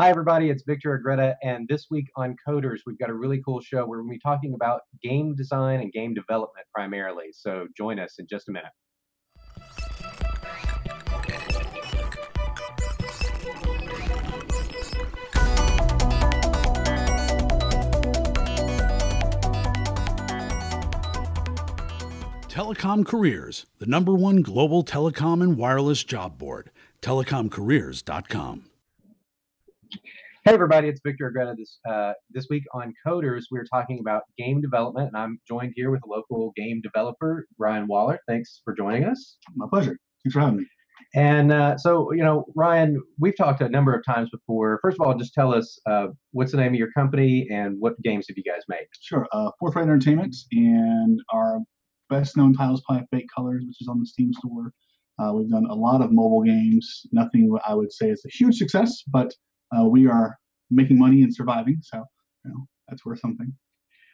Hi, everybody. It's Victor Agreda. and this week on Coders, we've got a really cool show where to be talking about game design and game development primarily. So join us in just a minute. Telecom Careers, the number one global telecom and wireless job board. TelecomCareers.com. Hey, everybody, it's Victor Agreda. This, uh, this week on Coders, we're talking about game development, and I'm joined here with a local game developer, Ryan Waller. Thanks for joining us. My pleasure. Thanks for having me. And uh, so, you know, Ryan, we've talked a number of times before. First of all, just tell us uh, what's the name of your company and what games have you guys made? Sure. Uh, Forthright Entertainment, and our best known title is probably Fate Colors, which is on the Steam store. Uh, we've done a lot of mobile games. Nothing I would say is a huge success, but uh, we are making money and surviving. So, you know, that's worth something.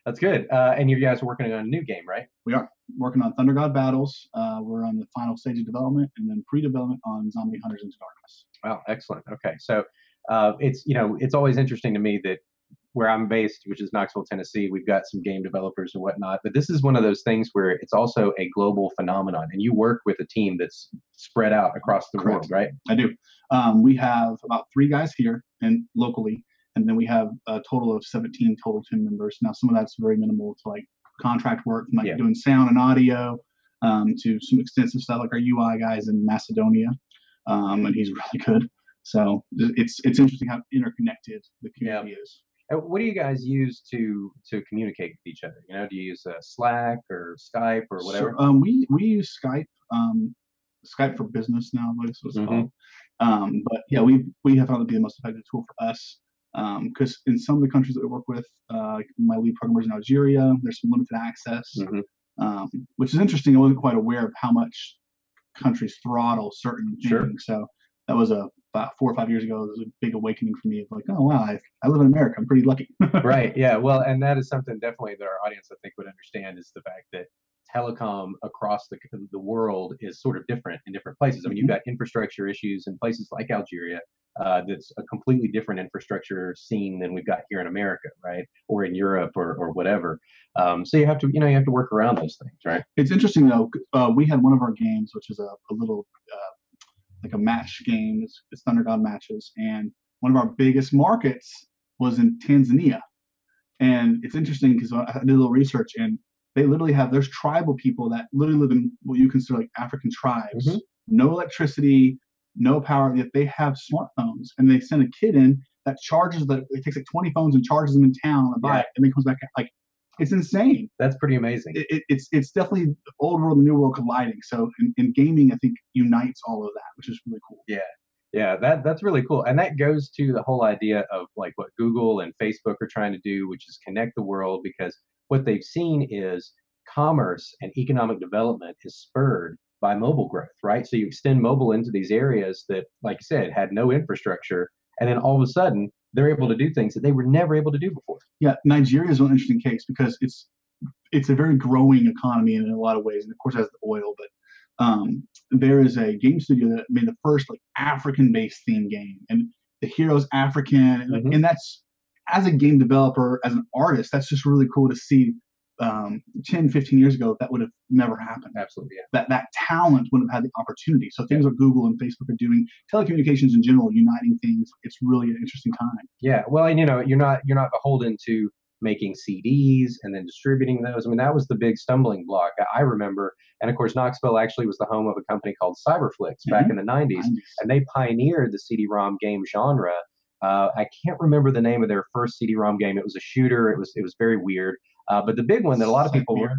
That's good. Uh, and you guys are working on a new game, right? We are working on Thunder God Battles. Uh, we're on the final stage of development, and then pre-development on Zombie Hunters into Darkness. Wow, excellent. Okay, so uh, it's you know it's always interesting to me that where I'm based, which is Knoxville, Tennessee, we've got some game developers and whatnot. But this is one of those things where it's also a global phenomenon, and you work with a team that's spread out across the Correct. world, right? I do. Um, we have about three guys here and locally, and then we have a total of 17 total team members. Now, some of that's very minimal to like contract work, like Yeah. doing sound and audio, um, to some extensive stuff like our UI guys in Macedonia, um, and he's really good. So it's it's interesting how interconnected the community is. What do you guys use to to communicate with each other? You know, do you use uh, Slack or Skype or whatever? So, um, we we use Skype, um, Skype for Business now, I guess it's Mhm. called. Um, but yeah, we we have found it to be the most effective tool for us because in some of the countries that we work with, uh, my lead programmer is in Algeria. There's some limited access, Mhm. um, which is interesting. I wasn't quite aware of how much countries throttle certain things. So that was a about four or five years ago. It was a big awakening for me of like, oh wow, I, I live in America. I'm pretty lucky. right. Yeah. Well, and that is something definitely that our audience, I think, would understand is the fact that telecom across the the world is sort of different in different places. I mean, you've got infrastructure issues in places like Algeria. Uh, that's a completely different infrastructure scene than we've got here in America, right? Or in Europe or, or whatever. Um, so you have to, you know, you have to work around those things, right? It's interesting though. Uh, we had one of our games, which is a, a little uh, like a match game. It's, it's Thunder God matches, and one of our biggest markets was in Tanzania. And it's interesting because I did a little research, and they literally have there's tribal people that literally live in what you consider like African tribes, Mhm. no electricity, no power. Yet they have smartphones, and they send a kid in that charges that it takes like 20 phones and charges them in town and buy Yeah. and then comes back like it's insane That's pretty amazing. it, it- it's it's definitely old world and new world colliding. So in, in gaming, I think unites all of that, which is really cool. Yeah, yeah, that that's really cool, and that goes to the whole idea of like what Google and Facebook are trying to do, which is connect the world. Because what they've seen is commerce and economic development is spurred by mobile growth, right? So you extend mobile into these areas that, like you said, had no infrastructure, and then all of a sudden they're able to do things that they were never able to do before. Yeah, Nigeria is an interesting case because it's it's a very growing economy in a lot of ways, and of course it has the oil. But um, there is a game studio that made the first like African-based theme game, and the hero's African, Mhm. and that's as a game developer, as an artist, that's just really cool to see. Um, 10, 15 years ago, that would have never happened. Absolutely, yeah. that that talent wouldn't have had the opportunity. So things like Google and Facebook are doing, telecommunications in general, uniting things. It's really an interesting time. Yeah, well, and you know, you're not you're not beholden to making CDs and then distributing those. I mean, that was the big stumbling block. I- remember, and of course, Knoxville actually was the home of a company called Cyberflix back in the '90s, and they pioneered the CD-ROM game genre. Uh, I can't remember the name of their first CD-ROM game. It was a shooter. It was it was very weird. Uh, but the big one that a lot of people were.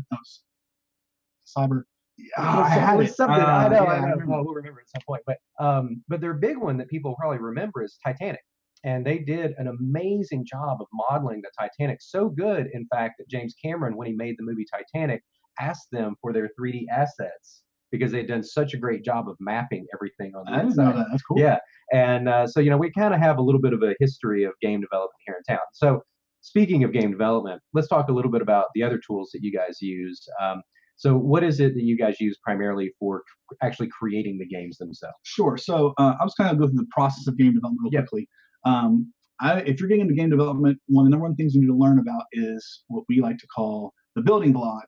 Cyber-. Yeah, I had it. something. I Uh, know. yeah, I know. remember. Well, we'll remember at some point. But um, but their big one that people probably remember is Titanic, and they did an amazing job of modeling the Titanic. So good, in fact, that James Cameron, when he made the movie Titanic, asked them for their 3D assets because they had done such a great job of mapping everything on the I didn't inside. know that. That's cool. Yeah, and uh, so you know we kind of have a little bit of a history of game development here in town. So speaking of game development, let's talk a little bit about the other tools that you guys use. Um, so what is it that you guys use primarily for actually creating the games themselves? Sure. So uh, I was kind of go through the process of game development real Yeah. quickly. Um, I, if you're getting into game development, one of the number one things you need to learn about is what we like to call the building block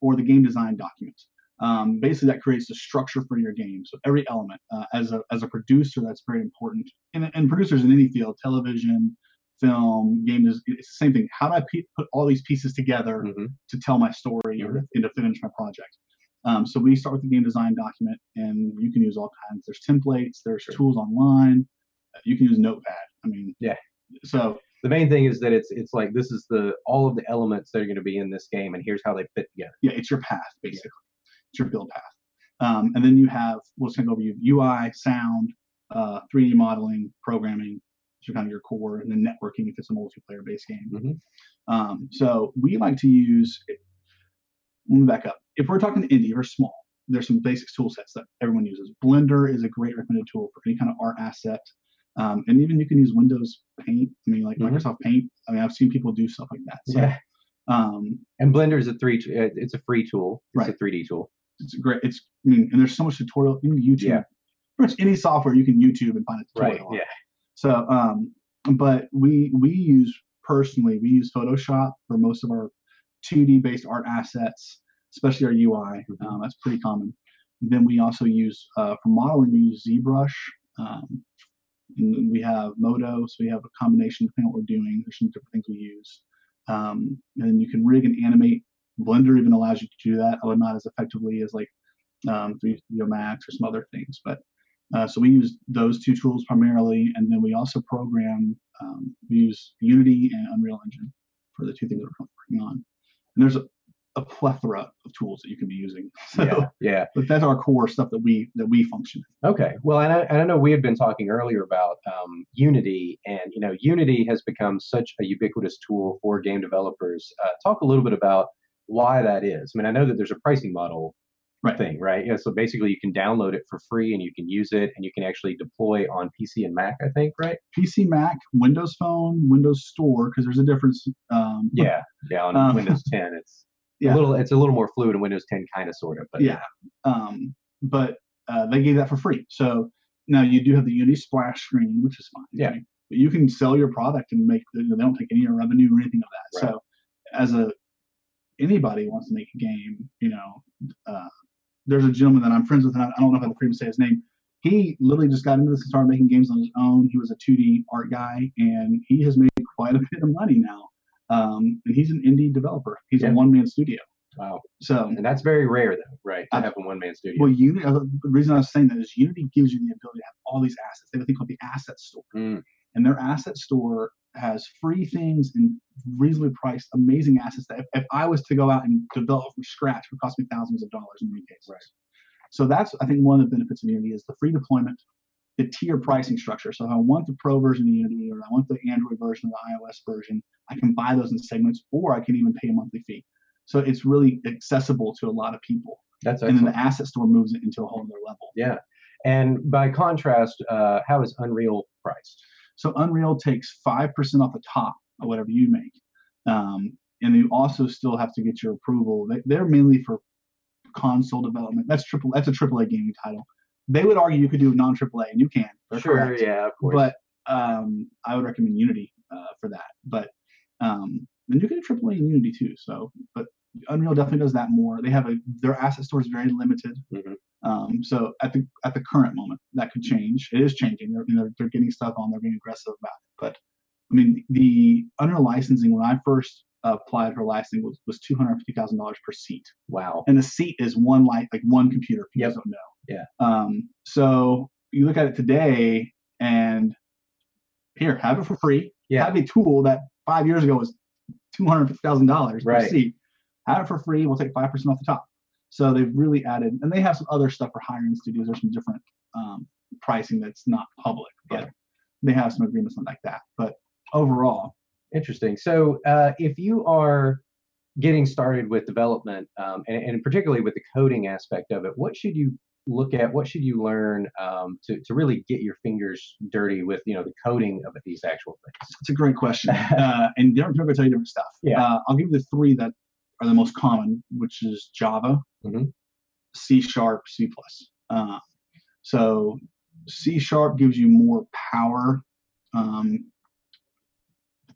or the game design document. Um, basically, that creates the structure for your game. So every element, uh, as a as a producer, that's very important. And, and producers in any field, television, film, game is it's the same thing. How do I pe- put all these pieces together Mhm. to tell my story or Mhm. and to finish my project? Um, so we start with the game design document, and you can use all kinds. There's templates, there's Sure. tools online. You can use Notepad. I mean, Yeah. So The main thing is that it's it's like this is the all of the elements that are going to be in this game, and here's how they fit together. yeah, it's your path basically. It's your build path. Um, and then you have what's going to go over you UI, sound, uh, 3D modeling, programming. So kind of your core, and then networking if it's a multiplayer based game. Mhm. Um, so we like to use. Let me back up. If we're talking indie or small, there's some basic tool sets that everyone uses. Blender is a great recommended tool for any kind of art asset. Um, and even you can use Windows Paint. I mean, like Mhm. Microsoft Paint. I mean, I've seen people do stuff like that. So, Yeah. um, And Blender is a three. uh, It's a free tool. It's a 3D tool. it's great. It's I mean, and there's so much tutorial in YouTube. Yeah. Pretty much any software you can YouTube and find a Right. tutorial. on. Yeah. So, um, but we we use personally we use Photoshop for most of our 2D based art assets, especially our UI. Mhm. Um, that's pretty common. Then we also use uh, for modeling we use ZBrush. Um, and we have Modo, so we have a combination depending on what we're doing. There's some different things we use. Um, and then you can rig and animate. Blender even allows you to do that, although not as effectively as like um, 3D Max or some other things. But uh, so we use those two tools primarily, and then we also program. Um, we use Unity and Unreal Engine for the two things that we're working on. And there's a, a plethora of tools that you can be using. So, Yeah. Yeah. but that's our core stuff that we that we function. in. Okay. Well, and I, and I know we had been talking earlier about um, Unity, and you know, Unity has become such a ubiquitous tool for game developers. Uh, talk a little bit about why that is. I mean, I know that there's a pricing model Right. thing, right? Yeah. So basically, you can download it for free, and you can use it, and you can actually deploy on PC and Mac. I think, right? PC, Mac, Windows Phone, Windows Store, because there's a difference. Um, Yeah. Yeah. On Um, Windows 10, it's Yeah. a little. It's a little more fluid in Windows 10, kind of, sort of. But yeah. Um, but uh, they gave that for free. So now you do have the Unity splash screen, which is fine. Yeah. right? But you can sell your product and make. You know, they don't take any revenue or anything of that. Right. So as a anybody wants to make a game, you know, uh, there's a gentleman that I'm friends with, and I, don't know if I can freely say his name. He literally just got into this and started making games on his own. He was a 2D art guy, and he has made quite a bit of money now. Um, and he's an indie developer. He's Yeah. a one-man studio. wow. So And that's very rare, though, right? To I- have a one-man studio. well, Unity. uh, The reason I was saying that is Unity gives you the ability to have all these assets. They have a thing called the asset store, Mm, and their asset store has free things and reasonably priced, amazing assets that if, if I was to go out and develop from scratch, would cost me thousands of dollars in many cases. Right. So that's I think one of the benefits of Unity is the free deployment, the tier pricing structure. So if I want the Pro version of Unity or I want the Android version or the iOS version, I can buy those in segments, or I can even pay a monthly fee. So it's really accessible to a lot of people that's and then the asset store moves it into a whole other level. Yeah. And by contrast, uh, how is Unreal priced? So Unreal takes five percent off the top of whatever you make, um, and you also still have to get your approval. They, they're mainly for console development. That's triple. That's a AAA gaming title. They would argue you could do non AAA, and you can. They're correct. yeah, of course. But um, I would recommend Unity uh, for that. But um, and you can do AAA in Unity too. So, but Unreal definitely does that more. They have a their asset store is very limited. Mhm. Um, so at the at the current moment, that could change. It is changing. They're they're, they're getting stuff on. They're being aggressive about it. But I mean, the Unreal licensing when I first applied for licensing was, was two hundred fifty thousand dollars per seat, wow. and a seat is one light like one computer. If you Yep. guys don't know. Yeah. Um, so you look at it today, and here have it for free. Yeah. Have a tool that five years ago was two hundred fifty thousand dollars per Right. seat. Have it for free. We'll take five percent off the top. So they've really added, and they have some other stuff for hiring studios. There's some different um, pricing that's not public, but Yeah. they have some agreements on like that. But overall, Interesting. So, uh, if you are getting started with development, um, and, and particularly with the coding aspect of it, what should you look at? What should you learn um, to to really get your fingers dirty with you know the coding of these actual things? it's a great question, uh, and different people tell you different stuff. Yeah. Uh, I'll give you the three that are the most common, which is Java, Mhm. C Sharp, C plus. Uh, so C Sharp gives you more power um,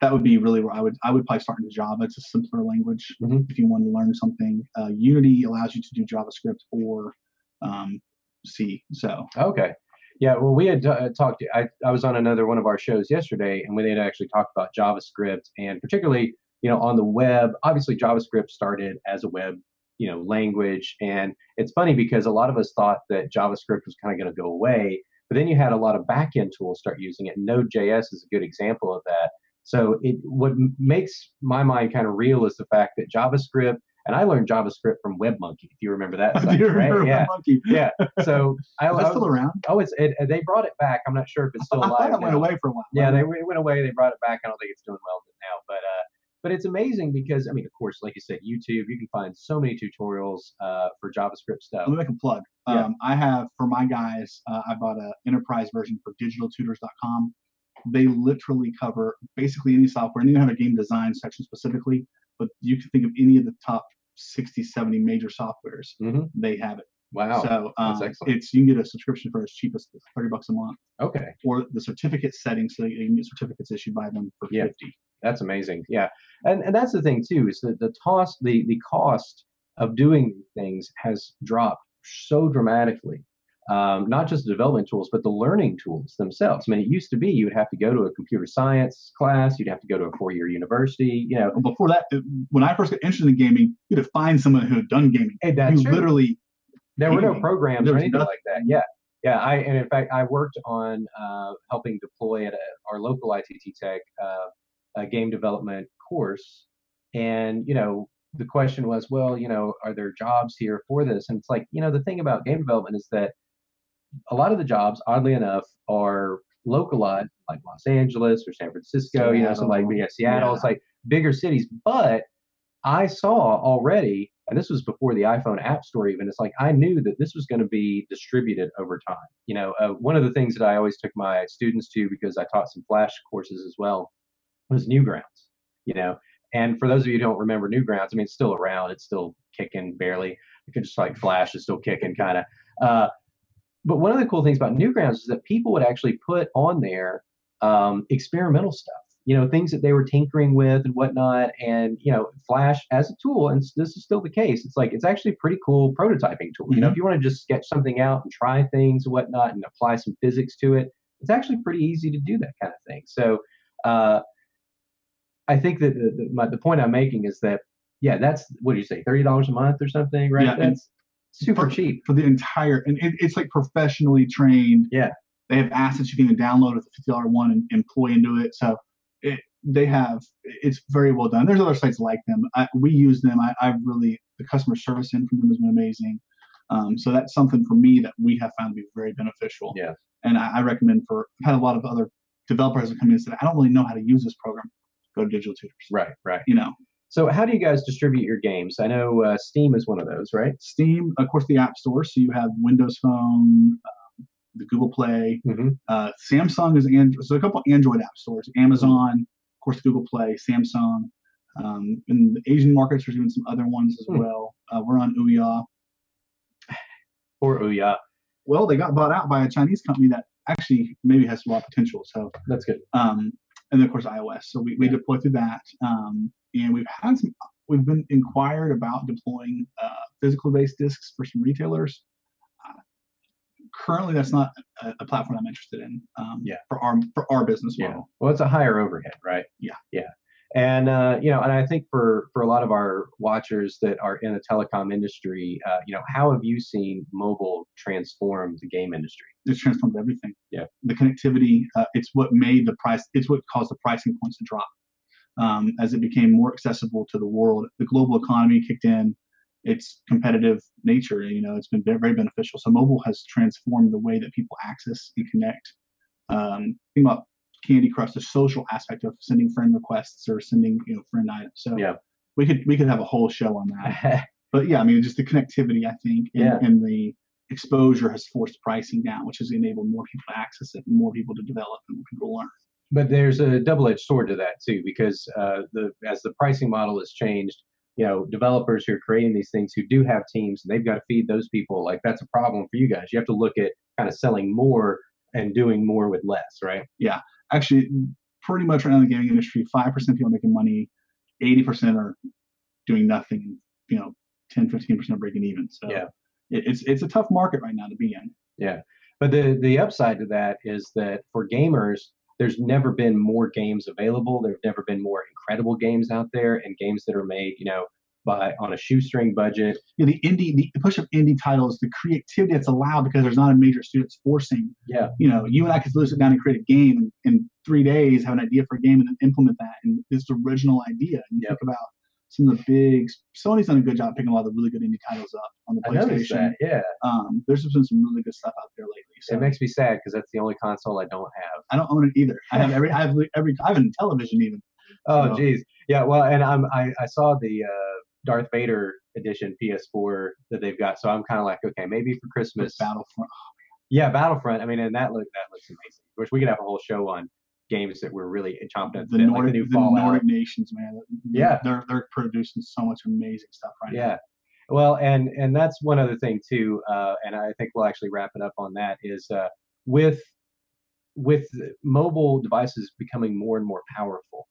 that would be really where I would I would probably start in Java. It's a simpler language Mhm. if you want to learn something. Uh, Unity allows you to do JavaScript or um, C. So Okay. Yeah, well, we had uh, talked. I, I was on another one of our shows yesterday, and we had actually talked about JavaScript, and particularly, you know, on the web. Obviously, JavaScript started as a web, you know, language, and it's funny because a lot of us thought that JavaScript was kind of going to go away, but then you had a lot of backend tools start using it. Node.js is a good example of that. So it what makes my mind kind of real is the fact that JavaScript, and I learned JavaScript from WebMonkey, if you remember that. do site, you right? remember Yeah, Monkey? yeah. So I, Is I that was- still around? Oh, it's it, they brought it back. I'm not sure if it's still I alive. thought it went away for a while. Yeah, they it went away. They brought it back. I don't think it's doing well now, but uh, but it's amazing because I mean, of course, like you said, YouTube. You can find so many tutorials uh, for JavaScript stuff. Let me make a plug. Yeah. Um, I have for my guys, uh, I bought an enterprise version for digitaltutors.com. They literally cover basically any software, and they have a game design section specifically, but you can think of any of the top 60, 70 major softwares. Mhm. They have it. Wow. So um, that's excellent. it's you can get a subscription for as cheap as 30 bucks a month, okay, or the certificate setting, so you can get certificates issued by them for Yeah. 50. That's amazing. Yeah, and and that's the thing too is that the cost the the cost of doing things has dropped so dramatically. Um, not just the development tools, but the learning tools themselves. I mean, it used to be you would have to go to a computer science class, you'd have to go to a four-year university. You know, before that, when I first got interested in gaming, you had to find someone who had done gaming. hey, that's you true. literally There were no programs or anything nothing. like that. Yeah, yeah. I and in fact, I worked on uh, helping deploy at a, our local ITT Tech uh, a game development course, and you know the question was, well, you know, are there jobs here for this? And it's like, you know, the thing about game development is that a lot of the jobs, oddly enough, are localized, like Los Angeles or San Francisco. You know, something like Seattle. yeah, Seattle. Yeah. It's like bigger cities, but I saw already, and this was before the iPhone App Store even. It's like I knew that this was going to be distributed over time. You know, uh, one of the things that I always took my students to because I taught some Flash courses as well was Newgrounds. You know, and for those of you who don't remember Newgrounds, I mean, it's still around. It's still kicking barely. It could just like Flash is still kicking, kind of. Uh, but one of the cool things about Newgrounds is that people would actually put on there um, experimental stuff you know things that they were tinkering with and whatnot and you know flash as a tool and this is still the case it's like it's actually a pretty cool prototyping tool you know if you want to just sketch something out and try things and whatnot and apply some physics to it it's actually pretty easy to do that kind of thing so uh, i think that the, the, my, the point i'm making is that yeah that's what do you say $30 a month or something right Yeah, that's super for- cheap for the entire, and it, it's like professionally trained. Yeah. They have assets you can download with a fifty dollar one and employ into it. So it, they have, it's very well done. There's other sites like them. I, we use them. I, I really, the customer service in from them has been amazing. Um, so that's something for me that we have found to be very beneficial. Yeah. And I, I recommend for, I've had a lot of other developers that come in and said, I don't really know how to use this program. Go to Digital Tutors. right right You know, so how do you guys distribute your games i know uh, steam is one of those right Steam, of course, the App Store. So you have Windows Phone, um, the Google Play, hmm uh, Samsung is Android. So a couple Android app stores. Amazon, of course, Google Play, Samsung. Um, in the Asian markets, there's even some other ones as Hmm. well. Uh, we're on Ouya. or Ouya. Well, they got bought out by a Chinese company that actually maybe has a lot of potential. So, That's good. um, and then of course iOS. So we, we Yeah. deploy through that. Um, and we've had some. We've been inquired about deploying uh, physical based discs for some retailers. Uh, currently, that's not a, a platform I'm interested in. Um, Yeah. For our for our business model. Yeah. model. Well, it's a higher overhead, right? Yeah. Yeah. And uh, you know, and I think for for a lot of our watchers that are in the telecom industry, uh, you know, how have you seen mobile transform the game industry? it's transformed everything. Yeah. The connectivity, uh, it's what made the price, it's what caused the pricing points to drop. Um, as it became more accessible to the world, the global economy kicked in, its competitive nature, you know, it's been very, beneficial. So mobile has transformed the way that people access and connect. Um, think about Candy Crush, the social aspect of sending friend requests or sending, you know, friend items. So Yeah. we could, we could have a whole show on that but yeah, I mean, just the connectivity, I think, and, Yeah. and the exposure has forced pricing down, which has enabled more people to access it, and more people to develop, and more people to learn. but there's a double-edged sword to that too, because uh, the as the pricing model has changed, you know, developers who are creating these things who do have teams and they've got to feed those people. Like that's a problem for you guys. You have to look at kind of selling more and doing more with less, right? Actually, pretty much right now in the gaming industry, five percent people making money, eighty percent are doing nothing. You know, 10, 15 percent breaking even. So Yeah. it, it's it's a tough market right now to be in. Yeah. But the the upside to that is that for gamers, there's never been more games available. There've never been more incredible games out there and games that are made, you know, by on a shoestring budget. You know, the indie, the push of indie titles, the creativity that's allowed because there's not a major studio that's forcing. Yeah. You know, you and I could sit down and create a game in three days, have an idea for a game, and then implement that and this original idea. And you Yep. think about some of the big. Sony's done a good job picking a lot of the really good indie titles up on the PlayStation. that. Yeah. Um, there's been some really good stuff out there lately. So It makes me sad because that's the only console I don't have. I don't own it either. I have every, I have every, I have a television even. Oh, So- geez. Yeah. Well, and I'm I, I saw the uh, Darth Vader edition PS4 that they've got, so I'm kind of like, okay, maybe for Christmas. Battlefront. Yeah, Battlefront. I mean, and that look that looks amazing. Of course, we could have a whole show on games that we're really chomping at the, Nordic, like the new the Fallout. Nordic nations, man. Yeah. they're they're producing so much amazing stuff right now. Yeah. Well, and and that's one other thing too, uh, and I think we'll actually wrap it up on that is uh, with with mobile devices becoming more and more powerful.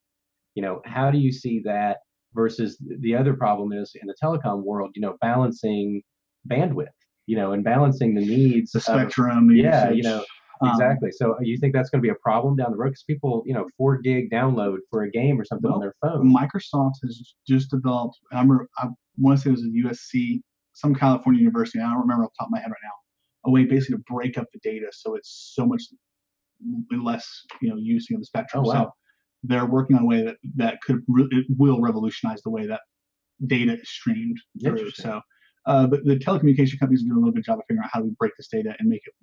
You know, how do you see that versus the other problem is in the telecom world, you know, balancing bandwidth, you know, and balancing the needs. The spectrum. the yeah, you know, Um, exactly. So you think that's going to be a problem down the road? Because people, you know, four gig download for a game or something on their phone. Microsoft has just developed. I remember. I want to say it was at USC, some California university. I don't remember off the top of my head right now. A way basically to break up the data so it's so much less, you know, using of the spectrum. Oh, wow. So they're working on a way that that could re- it will revolutionize the way that data is streamed through. So, uh, but the telecommunication companies are doing a real good job of figuring out how do we break this data and make it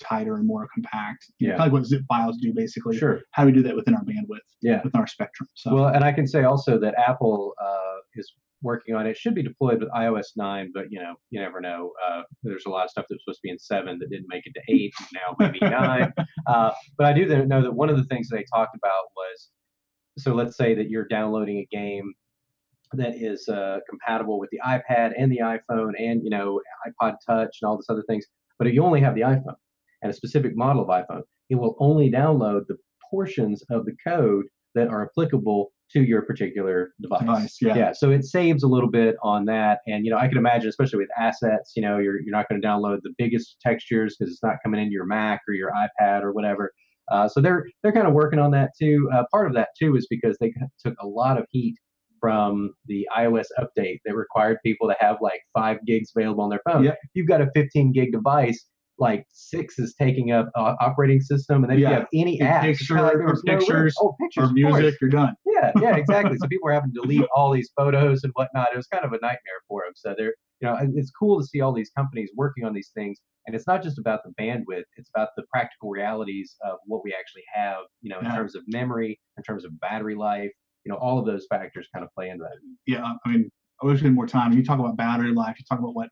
tighter and more compact. You know, Yeah. kind of like what zip files do, basically. Sure. How do we do that within our bandwidth? Yeah. Within our spectrum. So. Well, and I can say also that Apple uh, is working on it. it. Should be deployed with iOS 9, but you know, you never know. Uh, there's a lot of stuff that's supposed to be in seven that didn't make it to eight, and now maybe nine. Uh, but I do know that one of the things they talked about was, so let's say that you're downloading a game that is uh, compatible with the iPad and the iPhone and you know iPod Touch and all this other things, but if you only have the iPhone and a specific model of iPhone, it will only download the portions of the code that are applicable to your particular device. Device, yeah. Yeah. So it saves a little bit on that. And you know, I can imagine, especially with assets, you know, you're you're not going to download the biggest textures because it's not coming into your Mac or your iPad or whatever. Uh, so they're they're kind of working on that too. Uh, part of that too is because they took a lot of heat from the iOS update that required people to have like five gigs available on their phone. Yep. You've got a 15 gig device, like six is taking up uh, operating system, and then if you have any apps, picture- like or there's no pictures, oh, pictures, or music, you're done. Yeah, yeah, exactly. so people were having to delete all these photos and whatnot. It was kind of a nightmare for them. So they're, you know, it's cool to see all these companies working on these things. And it's not just about the bandwidth; it's about the practical realities of what we actually have. You know, in Yeah. terms of memory, in terms of battery life. You know, all of those factors kind of play into that. Yeah, I mean, I wish we had more time. You talk about battery life. You talk about what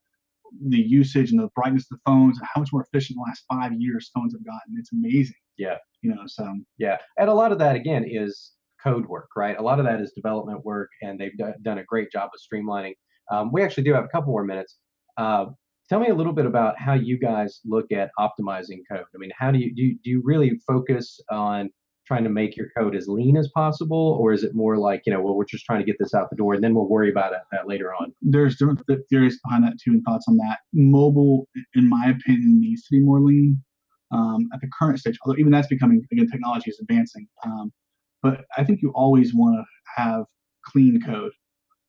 the usage and the brightness of the phones and how much more efficient the last five years phones have gotten. It's amazing. Yeah. You know, so Yeah, and a lot of that again is code work, right? A lot of that is development work, and they've do- done a great job of streamlining. Um, we actually do have a couple more minutes. Uh, tell me a little bit about how you guys look at optimizing code. I mean, how do you do? You, do you really focus on trying to make your code as lean as possible, or is it more like you know, well, we're just trying to get this out the door, and then we'll worry about it, that later on? there's different th- theories behind that too and thoughts on that. Mobile, in my opinion, needs to be more lean um, at the current stage. Although even that's becoming again, technology is advancing. Um, but I think you always want to have clean code.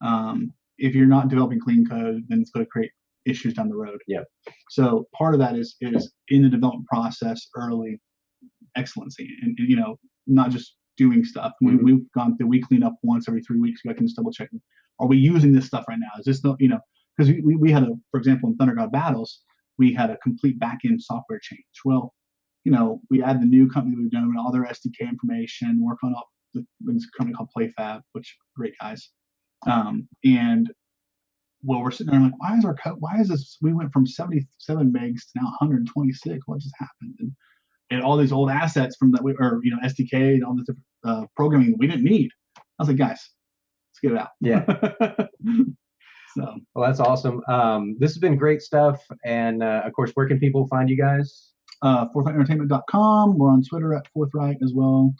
Um, if you're not developing clean code, then it's going to create issues down the road. Yeah. So part of that is is in the development process early excellency, and, and, you know not just doing stuff. Mhm. We, we've gone through we clean up once every three weeks. I can just double check. Are we using this stuff right now? Is this the you know because we, we, we had a for example in Thunder God Battles we had a complete back backend software change. Well, you know we add the new company we've done all their SDK information, work on all the this company called PlayFab, which great guys. Um, and well, we're sitting there like, why is our code? Why is this? We went from 77 megs to now 126. What just happened? And, and all these old assets from that, we, or you know, SDK and all this different uh, programming that we didn't need. I was like, guys, let's get it out. Yeah. so Well, that's awesome. Um, this has been great stuff, and uh, of course, where can people find you guys? uh, forthrightentertainment.com. We're on Twitter at forthright as well.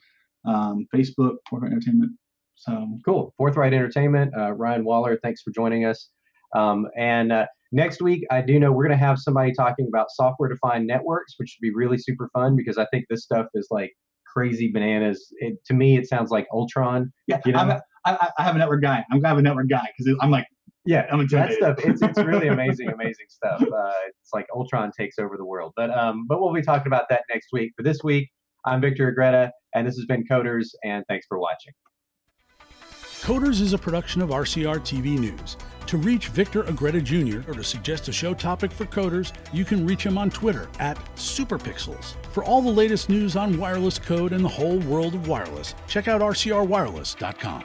um, Facebook, Forthright Entertainment. So cool. Forthright Entertainment. Uh, Ryan Waller, thanks for joining us. Um, and uh, next week, I do know we're going to have somebody talking about software defined networks, which should be really super fun because I think this stuff is like crazy bananas. It, to me, it sounds like Ultron. Yeah, you know? I'm a, I, I have a network guy. I'm gonna have a network guy because I'm like, yeah, I'm that intimidated. stuff. It's it's really amazing, amazing stuff. Uh, it's like Ultron takes over the world. But um, but we'll be talking about that next week. For this week, I'm Victor Agreda, and this has been Coders, and thanks for watching. Coders is a production of RCR TV News. To reach Victor Agreda Jr. or to suggest a show topic for coders, you can reach him on Twitter at Superpixels. For all the latest news on wireless code and the whole world of wireless, check out rcrwireless.com.